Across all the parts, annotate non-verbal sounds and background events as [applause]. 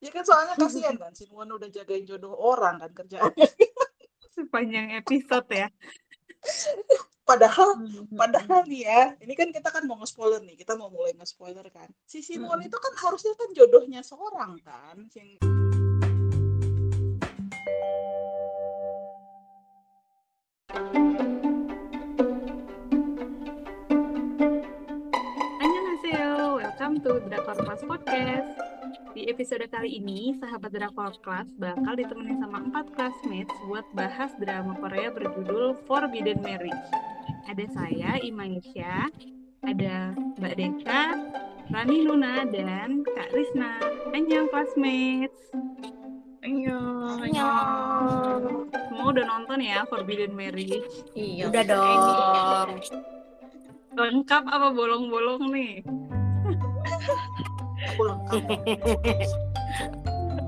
ya kan soalnya kasihan kan Simon udah jagain jodoh orang kan kerjaannya. [laughs] Sepanjang episode ya. Padahal padahal nih ya ini kan kita kan mau nge-spoiler nih kita mau mulai nge-spoiler kan. Si Simon itu kan harusnya kan jodohnya seorang kan yang Annyeonghaseyo, welcome to Drakor Podcast. Di episode kali ini, sahabat Drakor Class bakal ditemenin sama empat classmates buat bahas drama Korea berjudul Forbidden Marriage. Ada saya, Imanisha, ada Mbak Deka, Rani Luna, dan Kak Risna. Annyeong classmates. Annyeong. Semua udah nonton ya Forbidden Marriage. Iya. Udah dong. Lengkap apa bolong-bolong nih? [laughs]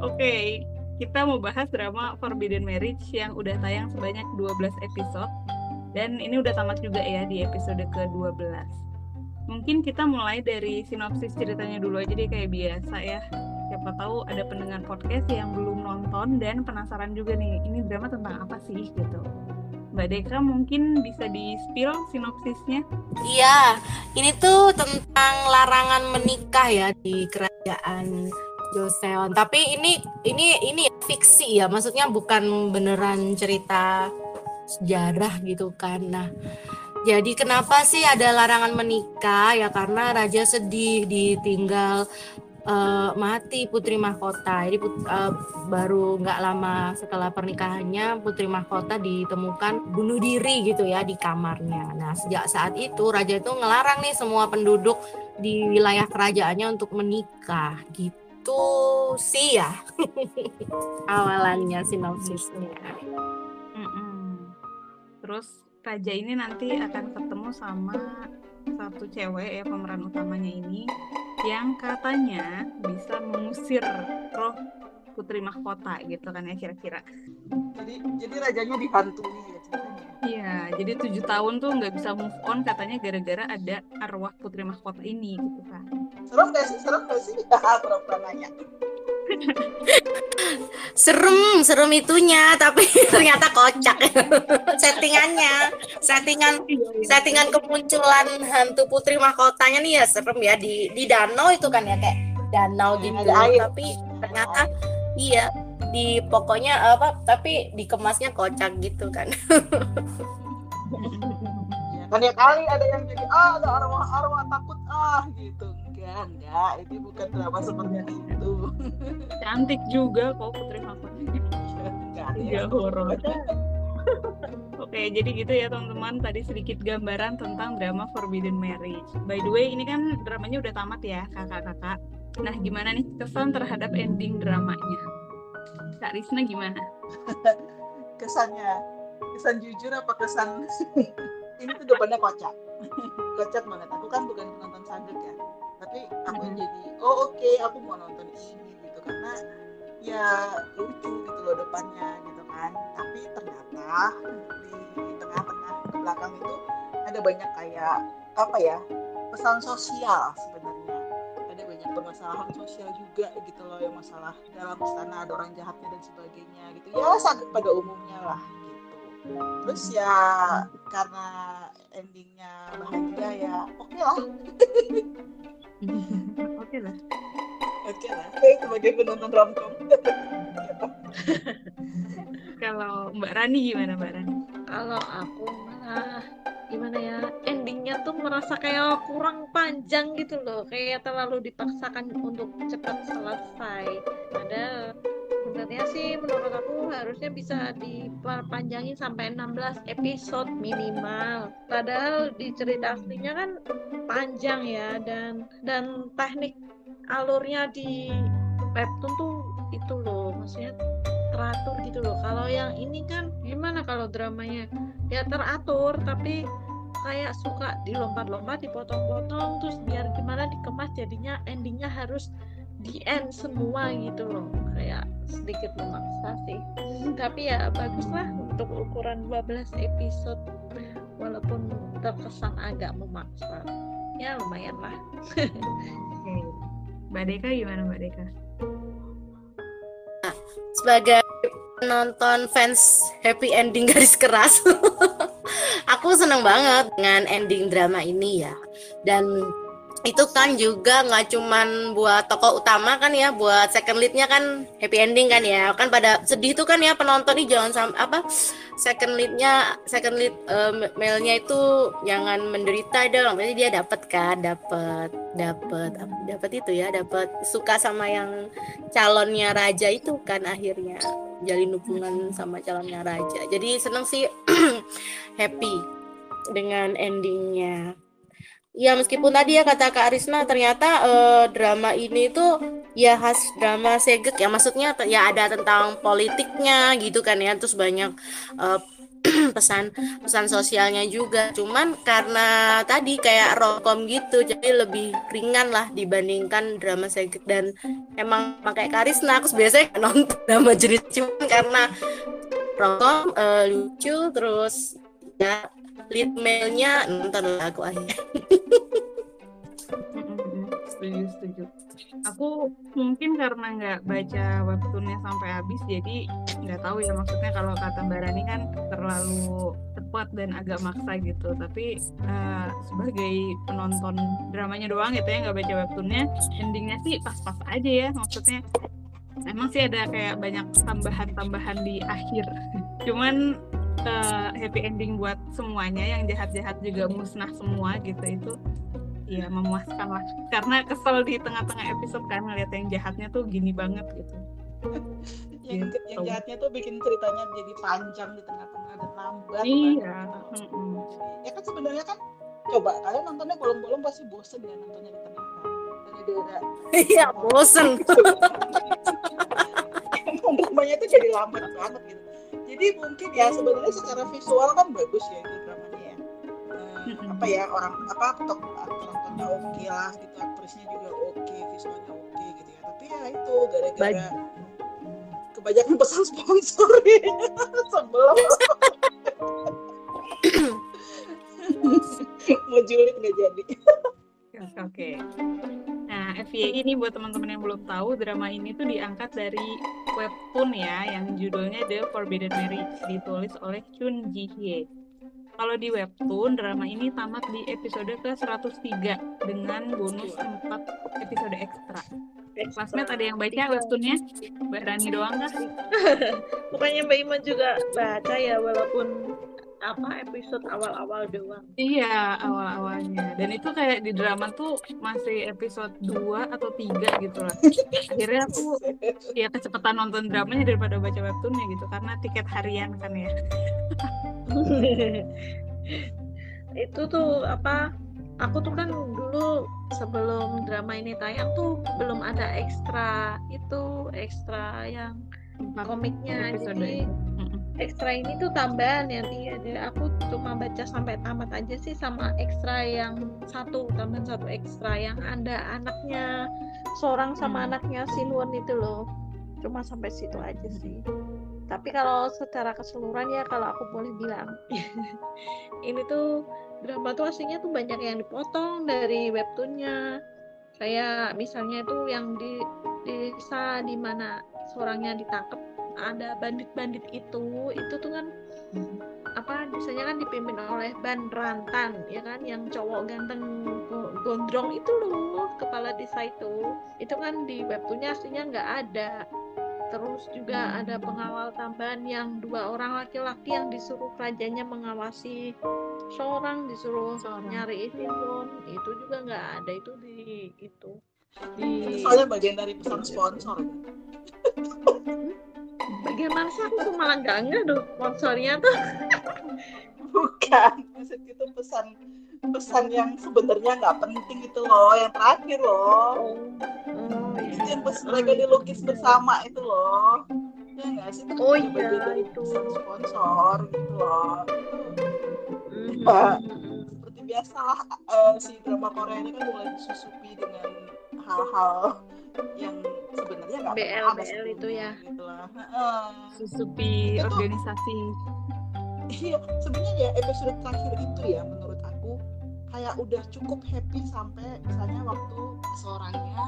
Oke, kita mau bahas drama Forbidden Marriage yang udah tayang sebanyak 12 episode dan ini udah tamat juga ya di episode ke-12. Mungkin kita mulai dari sinopsis ceritanya dulu aja deh kayak biasa ya. Siapa tahu ada pendengar podcast yang belum nonton dan penasaran juga nih, ini drama tentang apa sih gitu. Mbak Deka mungkin bisa di-spill sinopsisnya. Iya, ini tuh tentang larangan menikah ya di kerajaan Joseon. Tapi ini ini ini fiksi ya, maksudnya bukan beneran cerita sejarah gitu kan. Nah, jadi kenapa sih ada larangan menikah? Ya karena raja sedih ditinggal eh, mati putri mahkota. Jadi put- eh, baru nggak lama setelah pernikahannya putri mahkota ditemukan bunuh diri gitu ya di kamarnya. Nah sejak saat itu raja itu ngelarang nih semua penduduk di wilayah kerajaannya untuk menikah gitu sih ya [laughs] awalannya sinopsisnya. Mm-mm. Terus raja ini nanti akan ketemu sama satu cewek ya pemeran utamanya ini yang katanya bisa mengusir roh putri mahkota gitu kan ya kira-kira. jadi jadi rajanya dihantui ya ceritanya Iya, jadi tujuh tahun tuh nggak bisa move on katanya gara-gara ada arwah putri mahkota ini gitu kan. serem gak sih serem gak sih ah pura-pura nanya Serem, serem itunya, tapi [laughs] ternyata kocak. [laughs] Settingannya, settingan settingan kemunculan hantu putri mahkotanya nih ya serem ya. Di di danau itu kan ya kayak danau Hmm, gitu. air. tapi ternyata iya di pokoknya apa tapi dikemasnya kocak gitu kan. [laughs] Kan ya kali ada yang jadi ah ada arwah-arwah takut ah gitu enggak enggak itu bukan drama seperti itu [laughs] Cantik juga kok putri mahkota. enggak ada Iya yang horor. Oke, jadi gitu ya teman-teman. Tadi sedikit gambaran tentang drama Forbidden Marriage. By the way, ini kan dramanya udah tamat ya, kakak-kakak. Nah, gimana nih kesan terhadap ending dramanya? Kak Risna gimana? [laughs] kesannya kesan jujur apa kesan [laughs] ini tuh depannya kocak kocak banget aku kan bukan penonton sadek ya tapi aku Mhm. jadi oh oke aku mau nonton ini gitu. Karena ya lucu gitu loh depannya gitu kan. Tapi ternyata di tengah-tengah ke belakang itu ada banyak kayak apa ya pesan sosial sebenarnya. Ada banyak permasalahan sosial juga gitu loh yang masalah dalam istana ada orang jahatnya dan sebagainya gitu. Ya sadek pada umumnya lah gitu. Terus ya karena endingnya bahagia ya oke lah [laughs] [laughs] Oke lah. oke lah sebagai penonton romcom [laughs] Kalau Mbak Rani gimana Mbak Rani? Kalau aku malah gimana ya endingnya tuh merasa kayak kurang panjang gitu loh kayak terlalu dipaksakan untuk cepat selesai padahal sebenarnya sih menurut aku harusnya bisa diperpanjangin sampai 16 episode minimal. Padahal di cerita aslinya kan panjang ya dan dan teknik alurnya di webtoon tuh itu loh maksudnya teratur gitu loh. Kalau yang ini kan gimana kalau dramanya? Ya teratur tapi kayak suka dilompat-lompat dipotong-potong terus biar gimana dikemas jadinya endingnya harus di end semua gitu loh. Kayak sedikit memaksa sih. Tapi ya bagus lah untuk ukuran 12 episode. Walaupun terkesan agak memaksa. Ya lumayan lah. Oke. Mbak Deka gimana Mbak Deka? sebagai penonton fans happy ending garis keras [laughs] aku seneng banget dengan ending drama ini ya. Dan itu kan juga nggak cuman buat tokoh utama kan ya buat second leadnya kan happy ending kan ya. Kan pada sedih tuh kan ya penonton nih jangan sampai apa second leadnya second lead uh, male-nya itu jangan menderita dong. Berarti dia dapat kan dapat dapat dapat itu ya dapat suka sama yang calonnya raja itu kan akhirnya. Jalin hubungan sama calonnya raja. Jadi seneng sih [clears throat] happy dengan endingnya Ya meskipun tadi ya kata Kak Arisna ternyata uh, drama ini tuh ya khas drama segek ya. Maksudnya ya ada tentang politiknya gitu kan ya. Terus banyak uh, [clears throat] pesan pesan sosialnya juga. Cuman karena tadi kayak rokom gitu jadi lebih ringan lah dibandingkan drama segek. Dan emang pakai Karisna aku biasanya nonton [laughs] drama jenis cuman karena rokom uh, lucu terus ya lead mailnya nonton lah aku akhirnya setuju setuju. Aku mungkin karena nggak baca webtoonnya sampai habis jadi nggak tahu ya maksudnya kalau kata Mbak Rani kan terlalu cepat dan agak maksa gitu. Tapi uh, sebagai penonton dramanya doang gitu ya nggak baca webtoonnya endingnya sih pas-pas aja ya maksudnya. Emang sih ada kayak banyak tambahan-tambahan di akhir. [laughs] Cuman uh, happy ending buat semuanya yang jahat-jahat juga musnah semua gitu itu ya memuaskan lah karena kesel di tengah-tengah episode kan ngeliat yang jahatnya tuh gini banget gitu [laughs] yang, gitu. yang jahatnya tuh bikin ceritanya jadi panjang di tengah-tengah dan lambat iya kan. hmm. ya kan sebenarnya kan coba kalian nontonnya bolong-bolong pasti bosen ya nontonnya di tengah gara-gara [laughs] iya bosen [laughs] dramanya tuh jadi lambat banget gitu. Jadi mungkin ya sebenarnya secara visual kan bagus ya itu dramanya ya. Hmm, apa ya orang apa aktor aktornya oke okay lah gitu aktrisnya juga oke okay, visualnya oke okay, gitu ya. Tapi ya itu gara-gara kebanyakan pesan sponsor [laughs] sebelum [laughs] mau julid nggak jadi? Oke. okay. Nah, FYI ini buat teman-teman yang belum tahu, drama ini tuh diangkat dari webtoon ya, yang judulnya The Forbidden Marriage, ditulis oleh Chun Ji Hye. Kalau di webtoon, drama ini tamat di episode ke-103 dengan bonus 4 episode ekstra. Classmate ada yang baca webtoonnya? Mbak Rani doang kan? Bukannya [laughs] Mbak Ima juga baca ya, walaupun apa episode awal-awal doang. Iya, awal-awalnya. Dan itu kayak di drama tuh masih episode 2 atau 3 gitu lah. Akhirnya aku ya kecepatan nonton dramanya daripada baca webtoonnya gitu karena tiket harian kan ya. [laughs] itu tuh apa aku tuh kan dulu sebelum drama ini tayang tuh belum ada ekstra itu ekstra yang komiknya jadi ekstra ini tuh tambahan ya jadi aku cuma baca sampai tamat aja sih sama ekstra yang satu tambahan satu ekstra yang ada anaknya seorang sama hmm. anaknya Siluan itu loh. Cuma sampai situ aja sih. Tapi kalau secara keseluruhan ya kalau aku boleh bilang. [laughs] Ini tuh drama tuh aslinya tuh banyak yang dipotong dari webtoonnya. Kayak misalnya itu yang di desa di mana seorangnya ditangkap ada bandit-bandit itu itu tuh kan apa biasanya kan dipimpin oleh Ban Rantan ya kan yang cowok ganteng gondrong itu loh kepala desa itu. Itu kan di webtoonnya aslinya nggak ada. Terus juga ada pengawal tambahan yang dua orang laki-laki yang disuruh rajanya mengawasi seorang disuruh seorang. nyari pun itu juga nggak ada itu di itu. Di soalnya bagian dari pesan sponsor [laughs] Bagaimana sih aku tuh malah gak nggak tuh sponsornya tuh? Bukan maksud itu pesan pesan yang sebenarnya nggak penting itu loh yang terakhir loh. Oh, oh itu yang pas mereka dilukis bersama itu loh. Ya nggak sih? Itu oh iya dari itu. sponsor gitu loh. Mm-hmm. Seperti biasa uh, si drama Korea ini kan mulai disusupi dengan hal-hal yang sebenarnya nggak BL BL itu ya. gitu lah. susupi itu organisasi. Iya sebenarnya ya episode terakhir itu ya menurut aku kayak udah cukup happy sampai misalnya waktu seorangnya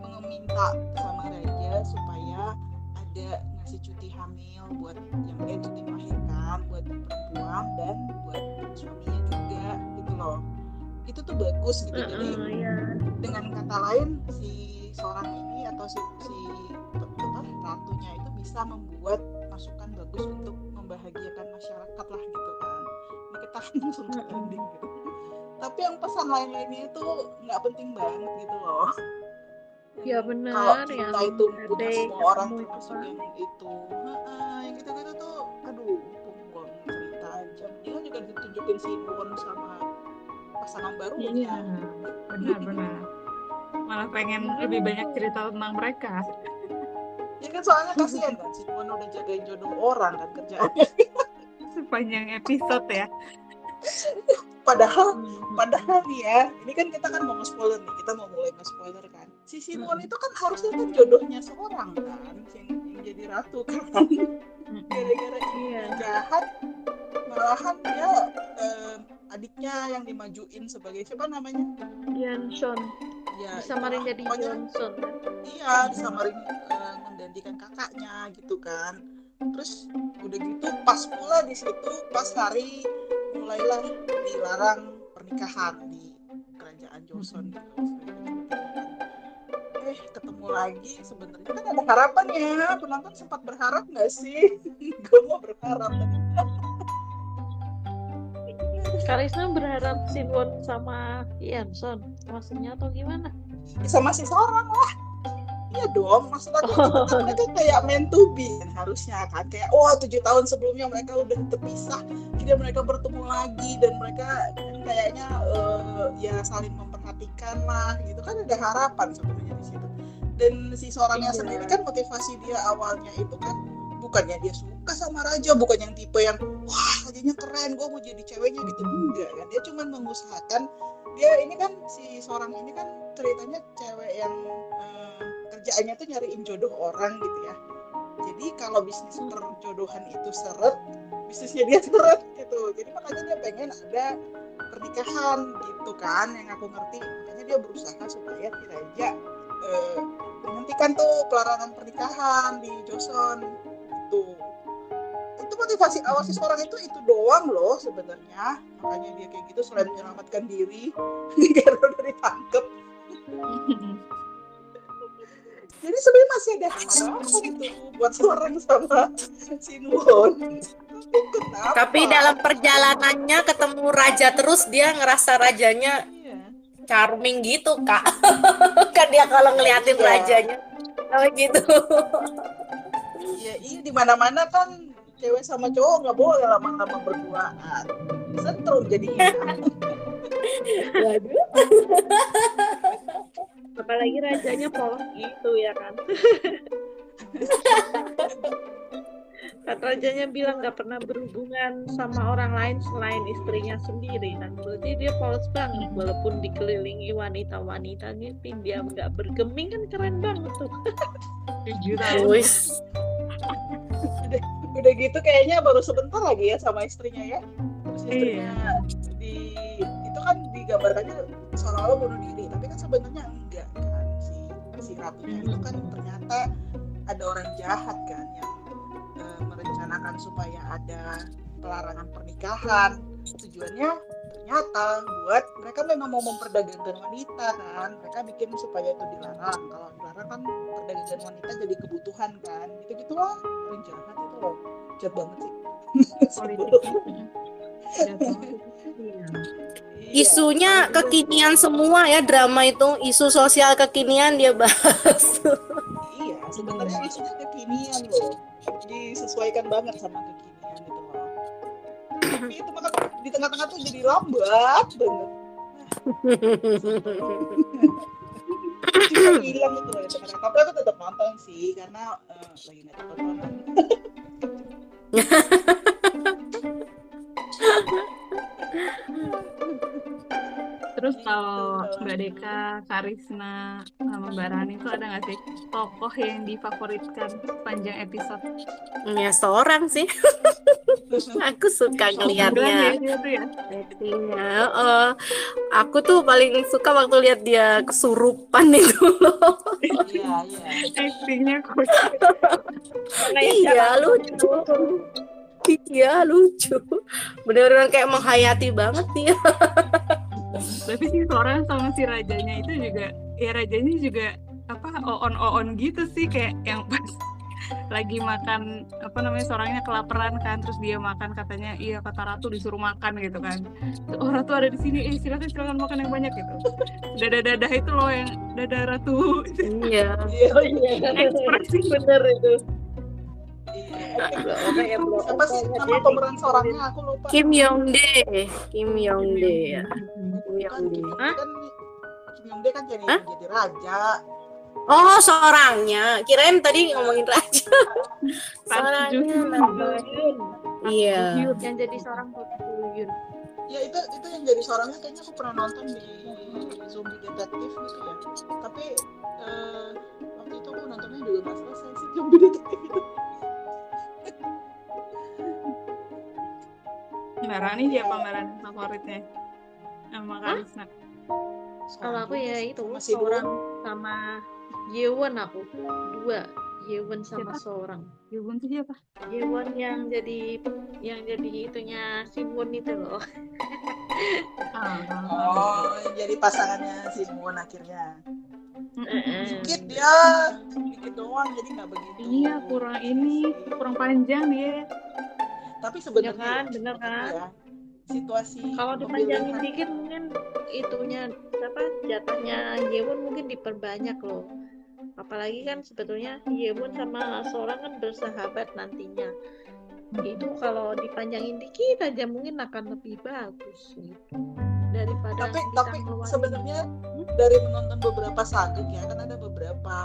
meminta sama raja supaya ada ngasih cuti hamil buat yang eh cuti melahirkan buat perempuan dan buat suaminya juga gitu loh. Itu tuh bagus gitu. Jadi Heeh, iya. dengan kata lain si seorang ini atau si, si apa, ratunya itu bisa membuat masukan bagus untuk membahagiakan masyarakat lah gitu kan. Ini kita langsung ke ending gitu tapi yang pesan lain-lainnya itu nggak penting banget gitu loh. Ya benar, kalau yang cinta itu punya semua orang termasuk yang itu. Heeh, yang gitu-gitu tuh aduh buang cerita aja. Dia juga ditunjukin si Won sama pasangan barunya. Iya, benar-benar. [laughs] Malah pengen lebih banyak cerita tentang mereka. Ya kan soalnya kasihan kan si Won udah jagain jodoh orang kan kerjaannya. [laughs] Sepanjang episode ya. Padahal Hmm. padahal nih ya, ini kan kita kan mau nge-spoiler nih, kita mau mulai nge-spoiler kan. Si Simon itu kan harusnya kan jodohnya seorang kan, yang, yang jadi ratu kan. Gara-gara ini Iya. jahat, malahan dia eh, adiknya yang dimajuin sebagai siapa namanya? Johnson Ya, disamarin jadi Johnson iya disamarin eh, menggantikan kakaknya gitu kan. Terus udah gitu pas pula di situ pas hari mulailah dilarang pernikahan di kerajaan Joseon gitu eh ketemu lagi sebenarnya kan ada harapan ya. Penonton sempat berharap nggak sih? [laughs] Gue mau berharap tadi. Karisma berharap Sinwon sama Johnson maksudnya atau gimana sama si seorang lah Iya dong, maksudnya kan itu [laughs] kan mereka kayak meant to be kan, harusnya kan kayak wah tujuh tahun sebelumnya mereka udah terpisah, kemudian mereka bertemu lagi dan mereka kayaknya eh, ya saling memperhatikan lah gitu kan ada harapan sebenarnya di situ. Dan si seorangnya Iya. sendiri kan motivasi dia awalnya itu kan bukannya dia suka sama raja, bukan yang tipe yang wah rajanya keren, gue mau jadi ceweknya gitu. Enggak kan, dia cuma mengusahakan. Dia ini kan si seorang ini kan ceritanya cewek yang eh, kerjaannya tuh nyariin jodoh orang gitu ya. Jadi kalau bisnis perjodohan itu seret bisnisnya dia [laughs] seret gitu. Jadi makanya dia pengen ada pernikahan gitu kan yang aku ngerti. Makanya dia berusaha supaya si raja eh, menghentikan tuh pelarangan pernikahan di Joseon gitu. itu motivasi awal si seorang itu itu doang loh sebenarnya makanya dia kayak gitu selain menyelamatkan diri [laughs] karena udah ditangkep [laughs] jadi sebenarnya masih ada harapan itu buat seorang sama Sinwon tapi kenapa Tapi dalam perjalanannya ketemu raja terus dia ngerasa rajanya Iya. charming gitu kak. [laughs] kan dia kalau ngeliatin Iya. rajanya kalau gitu. Iya, iya di mana-mana kan cewek sama cowok nggak boleh lama-lama berduaan. Setrum jadinya. Waduh. [laughs] apalagi rajanya polos gitu ya kan [laughs] kan rajanya bilang nggak pernah berhubungan sama orang lain selain istrinya sendiri kan berarti dia polos banget walaupun dikelilingi wanita-wanita gitu dia nggak bergeming kan keren banget tuh. Wis. Udah gitu kayaknya baru sebentar lagi ya sama istrinya ya. Terus Iya. istrinya di itu kan digambarkannya seolah-olah bunuh diri, tapi kan sebenarnya enggak kan si si ratunya itu kan ternyata ada orang jahat kan yang eh, merencanakan supaya ada pelarangan pernikahan. Tujuannya ternyata buat mereka memang mau memperdagangkan wanita kan. Mereka bikin supaya itu dilarang. Kalau dilarang kan perdagangan wanita jadi kebutuhan kan. Gitu-gitu lah. Orang jahat itu loh. Jahat banget sih. [laughs] Iya. Iya. Isunya kekinian semua ya drama itu isu sosial kekinian dia bahas. Iya, sebenarnya isunya kekinian loh. Disesuaikan banget sama kekinian itu loh. Itu maka di tengah-tengah tuh jadi lambat banget. Hilang itu tengah-tengah. Tapi aku tetap nonton sih karena eh, lagi nggak dapat nonton. [laughs] Terus kalau Mbak Deka, Karisma, sama Mbak Rani itu ada nggak sih tokoh yang difavoritkan sepanjang episode? ya seorang sih. [laughs] aku suka ngelihatnya ya ya. actingnya Eh, aku tuh paling suka waktu lihat dia kesurupan [laughs] itu loh Iya, iya. Actingnya iya lucu iya lucu bener-bener kayak menghayati banget dia [laughs] Tapi sih Sora sama si rajanya itu juga ya rajanya juga apa on on gitu sih kayak yang pas [laughs] lagi makan apa namanya seorangnya kelaparan kan terus dia makan katanya iya kata ratu disuruh makan gitu kan. Oh ratu ada di sini eh silakan silakan makan yang banyak gitu. Dadah dadah itu loh yang dadah ratu. Iya. [laughs] Iya, iya, ekspresi. Bener itu. Iya. Siapa sih nama pemeran seorangnya? Aku lupa. Kim Yong Dae Kim Yong Dae ya Kim Yong Kan Dae Yong kan Kim Yong Dae kan jadi Hah? jadi raja. oh seorangnya kirain tadi ngomongin raja [laughs] seorangnya iya Yang jadi seorang Yun. Ya itu itu yang jadi seorangnya kayaknya aku pernah nonton di Zombie Detektif gitu ya. Tapi eh, waktu itu aku nontonnya juga nggak selesai sih Zombie Detektif itu. Mbak Rani siapa Mbak Rani favoritnya. Sama Karisna Kalau aku ya itu Masih seorang sama Yewon aku. Dua. Yewon sama Siapa? seorang. Yubun tuh siapa? Yewon yang jadi yang jadi itunya Siwon itu loh. Ah, Oh, jadi pasangannya si Moon akhirnya. Eh, Dikit dia, dikit doang jadi nggak begitu. iya kurang ini kurang panjang dia Tapi sebenarnya Ya kan, bener kan? ya, situasi kalau dipanjangin dikit mungkin itunya apa jatahnya Yewon mungkin diperbanyak loh. Apalagi kan sebetulnya Yewon sama seorang kan bersahabat nantinya. Itu kalau dipanjangin dikit aja mungkin akan lebih bagus gitu. Daripada tapi tapi sebenarnya dari menonton beberapa sagek ya kan ada beberapa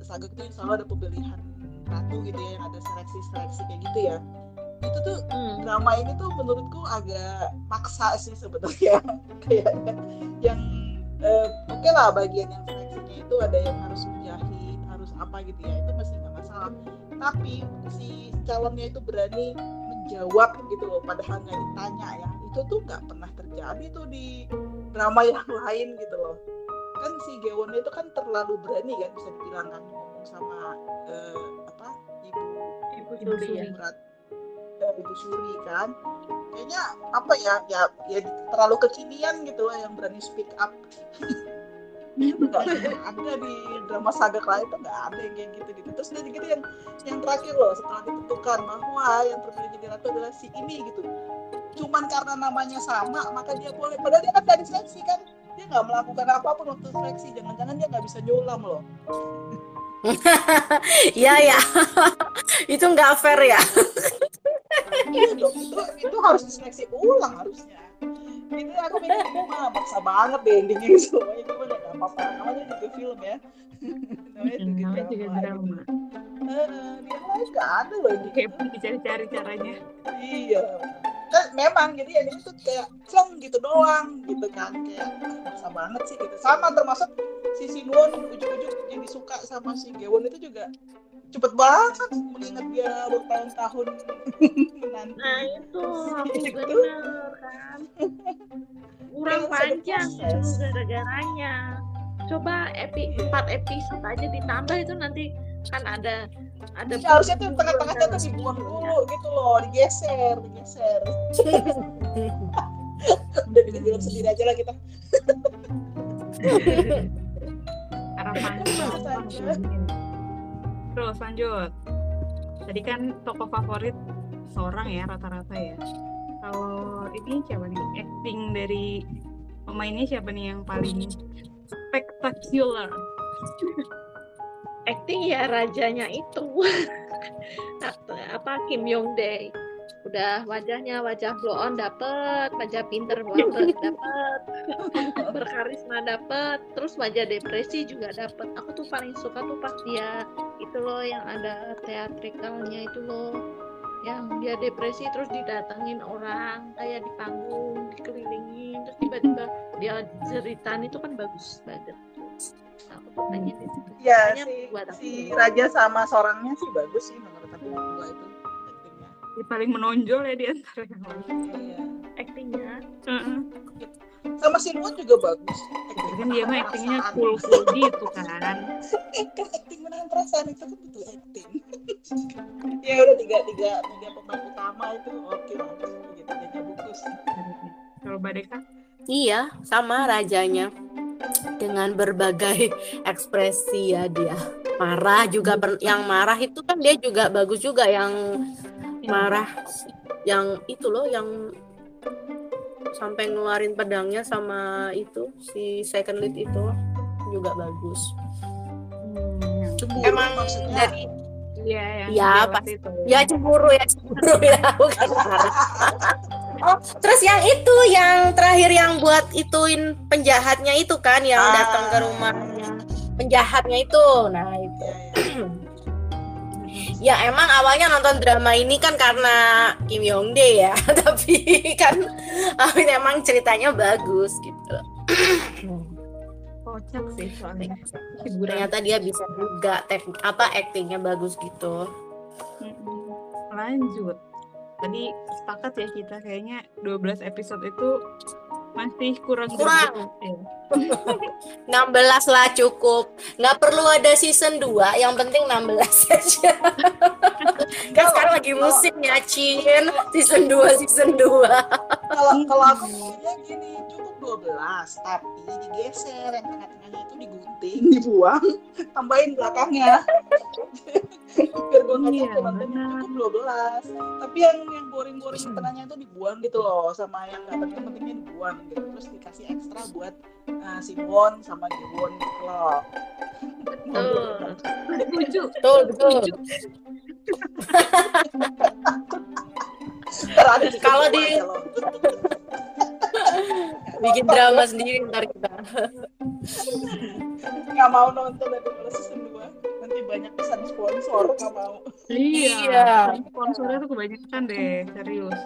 sagek itu yang selalu ada pemilihan ratu gitu ya yang ada seleksi seleksi kayak gitu ya itu tuh Hmm, drama ini tuh menurutku agak maksa sih sebenarnya [laughs] kayak yang eh, oke lah bagian yang seleksinya itu ada yang harus menjahit harus apa gitu ya itu masih nggak masalah. Tapi si calonnya itu berani menjawab gitu loh padahal nggak ditanya ya. Itu tuh nggak pernah terjadi tuh di drama [laughs] yang lain gitu loh. Kan si Gewon itu kan terlalu berani kan bisa dibilang kan ngomong sama eh, apa ibu Ibu Ibu Suri ya. Eh, Suri kan. Kayaknya apa ya ya ya terlalu kekinian gitu lah yang berani speak up. [laughs] Itu nggak ada di drama saga lain tuh nggak ada yang kayak gitu gitu. Terus dari gitu yang yang terakhir loh setelah ditentukan bahwa yang terpilih jadi ratu adalah si ini gitu. Cuman karena namanya sama maka dia boleh padahal dia kan dari seleksi kan. Dia nggak melakukan apa pun waktu seleksi jangan-jangan dia nggak bisa nyulam loh. [laughs] Iya ya [laughs] itu nggak fair ya iya dong itu itu harus diseleksi ulang harusnya. Itu aku mikir itu mah maksa banget deh endingnya gitu itu mah nggak apa-apa. Namanya juga film ya. [laughs] Namanya juga namanya juga drama drama gitu. Eh, di yang lain nggak ada loh yang kayak dicari-cari caranya. Iya. Kan memang jadi yang itu kayak flong gitu doang gitu kan. Kayak ah, maksa banget sih gitu. Sama termasuk si Sinwon ujuk-ujuk jadi suka sama si Gewon itu juga cepet banget mengingat dia bertahun-tahun menanti nah itu aku bener kan? Kurang panjang itu gara-garanya. Coba epi 4 episode aja ditambah itu nanti kan ada ada Ya, harusnya tuh tengah-tengahnya tuh dibuang dulu gitu loh, digeser, digeser. [laughs] Udah bikin film sendiri aja lah kita. harapan Saja. Terus lanjut. Tadi kan toko favorit seorang ya rata-rata ya. Kalau ini siapa nih? Acting dari pemainnya siapa nih yang paling spektakuler? Acting ya rajanya itu. [laughs] Apa Kim Yong Dae udah wajahnya wajah blow on dapet wajah pinter banget dapet. [laughs] Berkarisma dapet terus wajah depresi juga dapet. Aku tuh paling suka tuh pas dia itu loh yang ada teatrikalnya itu loh. Yang dia depresi terus didatengin orang kayak di panggung dikelilingin terus tiba-tiba dia ceritaan itu kan bagus banget. Aku tuh pengen situ Ya Makanya si, buat aku si Raja sama seorangnya sih bagus sih menurut aku itu paling menonjol ya di antara yang lain. Iya. Aktingnya. Heeh. Sama Sinwon juga bagus. kan dia mah actingnya cool cool gitu kan Eh, kan acting menahan perasaan itu kan betul acting. [laughs] ya udah tiga tiga tiga pemain utama itu oke lah. Tiga tiganya bagus. kalau Badeka Iya, sama rajanya. Dengan berbagai ekspresi ya dia. Marah juga yang marah itu kan dia juga bagus juga yang marah yang itu loh yang sampai ngeluarin pedangnya sama itu si second lead itu juga bagus. Hmm, Cemburu Emang maksudnya. dari iya Ya, dia pas- waktu itu ya cemburu ya cemburu ya [laughs] bukan marah. Oh, terus yang itu yang terakhir yang buat ituin penjahatnya itu kan yang Ah. datang ke rumahnya penjahatnya itu. Nah, itu. Ya emang awalnya nonton drama ini kan karena Kim Yong Dae ya, [laughs] tapi kan emang ceritanya bagus gitu. kocak sih soalnya. Ternyata dia bisa juga teknik apa aktingnya bagus gitu. Lanjut. Tadi sepakat ya kita kayaknya 12 episode itu masih kurang Kurang. greget. Iya. 16 lah cukup. Nggak perlu ada season 2, yang penting 16 saja. [laughs] kan sekarang lagi musim ya, Cin. Season 2, season 2. Kalau [laughs] kalau aku mikirnya gini cukup 12 tapi digeser yang tengah-tengahnya itu digunting, dibuang, [laughs] tambahin belakangnya. Biar gue nggak Iya, cukup 12. Tapi yang yang boring-boring tengahnya itu dibuang gitu loh sama yang nggak penting-pentingnya dibuang gitu. Terus dikasih ekstra buat uh, Simwon sama Giwon gitu loh. Betul. setuju Betul, betul. Kalau di-. Bikin drama sendiri ntar kita. nggak mau nonton dari season 2 nanti banyak pesan sponsor nggak mau iya Iya. sponsornya tuh kebanyakan deh serius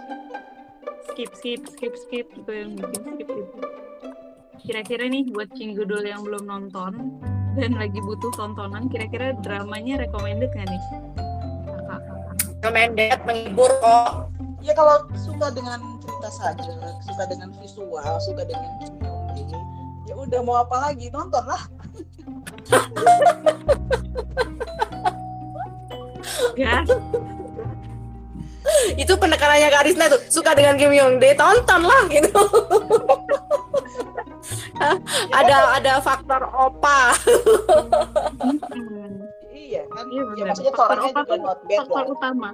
skip skip skip skip itu yang bikin skip itu kira-kira nih buat Cinggudul yang belum nonton dan lagi butuh tontonan kira-kira dramanya recommended nggak nih? Kakak-kakak Recommended menghibur kok. ya kalau suka dengan cerita saja suka dengan visual suka dengan kimia ya udah mau apa lagi nonton lah. Gas [laughs] Itu penekanannya Kak Arisna tuh. Suka dengan Kim Yong Dae, tonton lah gitu. [laughs] ada ada faktor opa. [laughs] Iya kan Iya, ya benar. maksudnya Faktor apa juga not bad faktor lah utama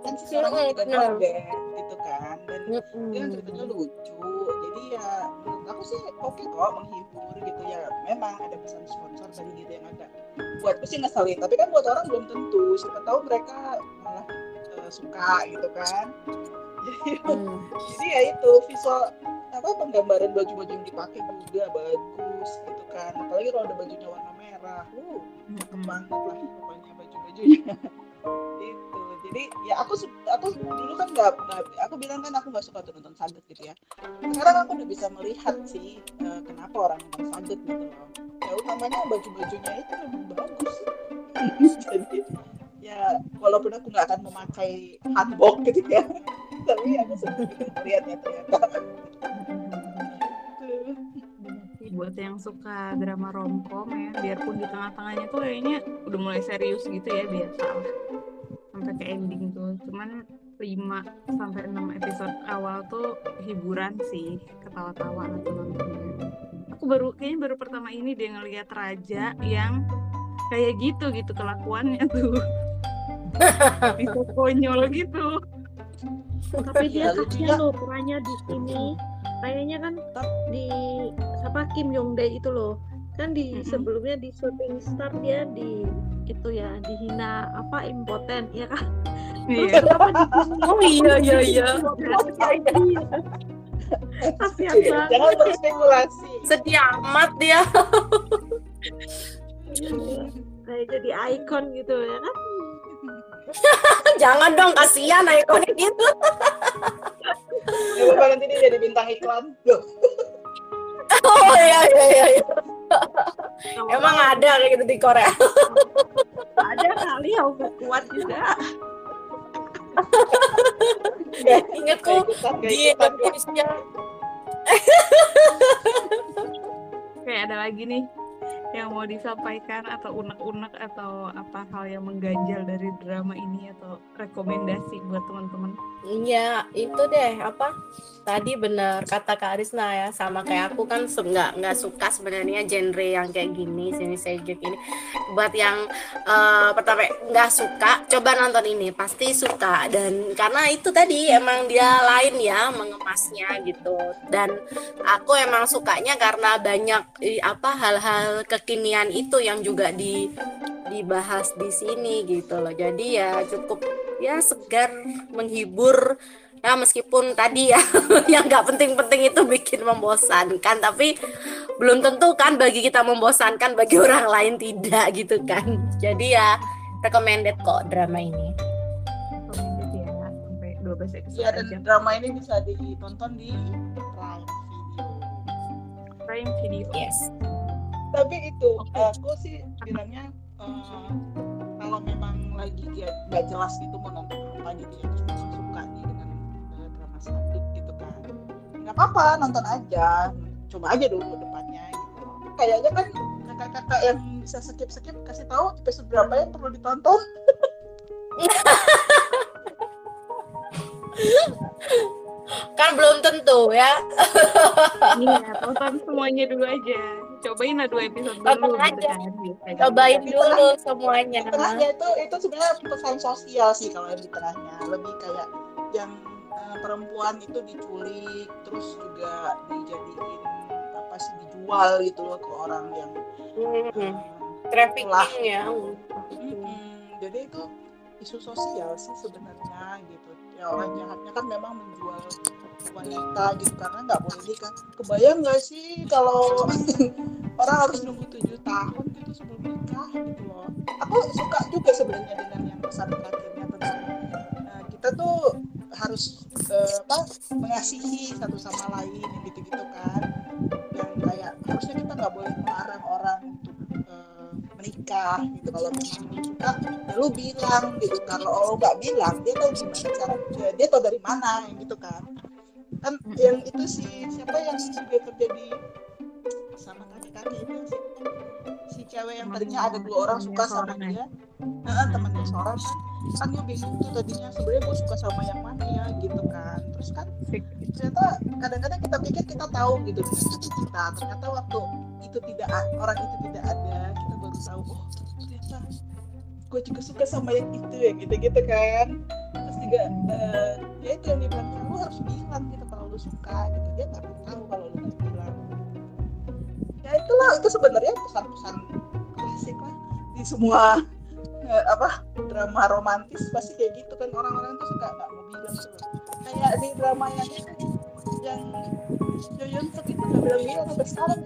kan si orangnya juga not bad gitu kan dan dia kan ceritanya lucu jadi ya menurut aku sih oke kok menghibur gitu ya memang ada pesan sponsor tadi gitu yang agak buatku sih ngeselin tapi kan buat orang belum tentu siapa tahu mereka suka gitu kan jadi [laughs] Hmm. jadi ya itu visual apa penggambaran baju-baju yang dipakai juga bagus gitu kan. Apalagi kalau ada bajunya warna merah. Uh cakep banget lah pokoknya baju-bajunya [laughs] itu jadi ya aku aku dulu kan nggak aku bilang kan aku nggak suka tuh nonton saget gitu ya. Sekarang aku udah bisa melihat sih eh, kenapa orang nonton saget gitu loh. Ya utamanya baju-bajunya itu memang bagus. [laughs] Jadi ya walaupun aku nggak akan memakai hanbok gitu ya. [laughs] Tapi aku senang gitu lihatnya ternyata. Buat yang suka drama romcom ya biarpun di tengah-tengahnya tuh kayaknya udah mulai serius gitu ya biasa lah. Sampai ke ending tuh. Cuman 5 sampai 6 episode awal tuh hiburan sih ketawa-tawa atau nontonnya. Aku baru kayaknya baru pertama ini dia ngelihat raja yang kayak gitu gitu kelakuannya tuh bisa konyol gitu tapi dia Ya, lucu kasihan loh perannya di sini. Kayaknya kan di siapa Kim Yong Dae itu loh. Kan di sebelumnya di shooting star dia di itu ya dihina apa impoten ya kan? Terus iya kenapa di sini? Oh iya iya iya. kasihan banget. jangan berspekulasi. Sedih amat dia. kayak jadi ikon gitu ya kan [laughs] Jangan dong kasihan ikonnya gitu. ya nanti dia jadi bintang iklan loh Oh iya iya iya. iya. Emang ada kayak gitu di Korea. ada kali ya udah kuat juga Nggak, Ingatku di. Indonesia Kayak ada lagi nih yang mau disampaikan atau unek-unek atau apa hal yang mengganjal dari drama ini atau rekomendasi buat teman-teman. Iya, itu deh apa? Tadi bener kata Kak Arisna ya, sama kayak aku kan nggak nggak suka sebenarnya genre yang kayak gini, sini sejek ini. Buat yang eh, pertama nggak suka, coba nonton ini, pasti suka. Dan karena itu tadi emang dia lain ya mengemasnya gitu. Dan aku emang sukanya karena banyak apa hal-hal kekinian itu yang juga di dibahas di sini gitu loh. Jadi ya cukup ya segar menghibur ya meskipun tadi ya [laughs] yang nggak penting-penting itu bikin membosankan tapi belum tentu kan bagi kita membosankan bagi [laughs] orang lain tidak gitu kan jadi ya recommended kok drama ini Recommended ya sampai 12 episode Iya dan aja. drama ini bisa ditonton di Prime Video. Prime Video. yes Tapi itu Oke. aku sih bilangnya eh, kalau memang lagi kayak nggak jelas gitu mau nonton apa gitu ya cuma suka nih dengan eh, drama sadut gitu kan. Nggak apa-apa nonton aja, coba aja dulu depannya gitu. Kayaknya kan kakak-kakak yang bisa skip-skip kasih tahu episode berapa yang perlu ditonton. kan belum tentu ya Iya, tonton semuanya dulu aja. Cobain lah dua episode dulu gitu aja. kan. biasanya. cobain Di dulu semuanya. Di tengahnya itu itu sebenarnya pesan sosial sih kalau yang di tengahnya. Lebih kayak yang eh, perempuan itu diculik terus juga dijadiin apa sih dijual gitu loh ke orang yang Hmm, eh, trafficking ya jadi itu isu sosial sih sebenarnya gitu. Ya orang jahatnya kan memang menjual wanita gitu karena nggak boleh nikah. Kebayang nggak sih kalau orang harus nunggu tujuh tahun gitu sebelum nikah gitu loh. Aku suka juga sebenarnya dengan yang pesan terakhirnya tentang eh, kita tuh harus eh, apa mengasihi satu sama lain gitu gitu kan. Dan kayak harusnya kita nggak boleh melarang orang untuk eh, menikah gitu. Kalau lu suka ya lu bilang gitu. Kalau lo nggak bilang dia tahu gimana cara dia tahu dari mana gitu kan kan yang itu si siapa yang juga terjadi sama kakek-kakek itu si, si cewek yang tadinya ada dua orang suka sama dia. Heeh, temannya seorang. Kan dia bingung tuh tadinya sebenarnya gue suka sama yang mana ya gitu kan. Terus kan ternyata kadang-kadang kita pikir kita tahu gitu dengan kita ternyata waktu itu tidak orang itu tidak ada kita baru tahu oh ternyata gue juga suka sama yang itu ya gitu gitu kan. Terus juga eh, ya itu yang dia bilang lu harus bilang gitu suka gitu. Dia nggak akan tahu kalau lu nggak bilang. Ya itulah itu sebenarnya pesan-pesan klasik lah. Di semua eh, apa drama romantis pasti kayak gitu kan. Orang-orang tuh suka nggak mau bilang tuh kayak di drama yang yang Yoyon itu nggak bilang-bilang sampai sekarang.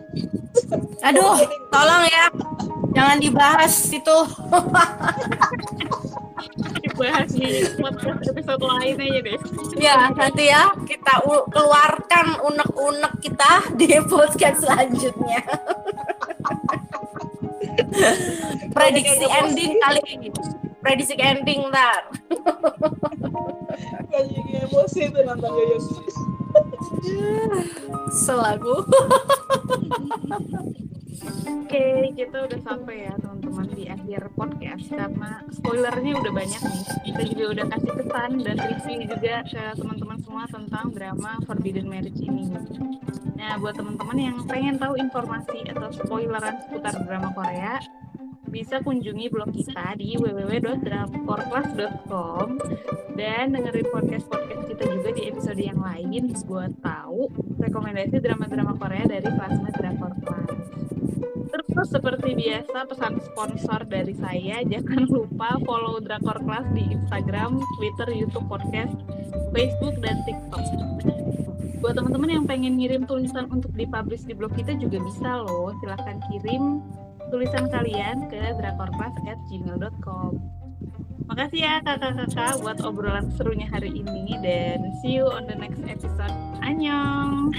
Aduh tolong ya. Jangan dibahas itu [laughs] Dibahas di podcast episode lain aja deh. ya nanti ya kita keluarkan unek-unek kita di podcast selanjutnya. [laughs] Prediksi ending kali ini. Prediksi ending ntar. [laughs] Kayak emosi nonton Suk [laughs] Oke, kita udah sampai ya teman-teman di akhir podcast karena spoilernya udah banyak nih. Kita juga udah kasih pesan dan review juga ke teman-teman semua tentang drama Forbidden Marriage ini. Nah, buat teman-teman yang pengen tahu informasi atau spoileran seputar drama Korea, bisa kunjungi blog kita di www.drakorclass.com dan dengerin podcast-podcast kita juga di episode yang lain buat tahu rekomendasi drama-drama Korea dari Classmate Drakor Class. Terus seperti biasa pesan sponsor dari saya jangan lupa follow Drakor Class di Instagram, Twitter, YouTube, podcast, Facebook dan TikTok. Buat teman-teman yang pengen ngirim tulisan untuk dipublish di blog kita juga bisa loh. Silahkan kirim tulisan kalian ke drakorclass@gmail.com. Makasih ya kakak-kakak buat obrolan serunya hari ini dan see you on the next episode. Annyeong!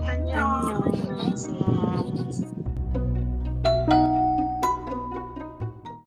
Annyeong. Annyeong.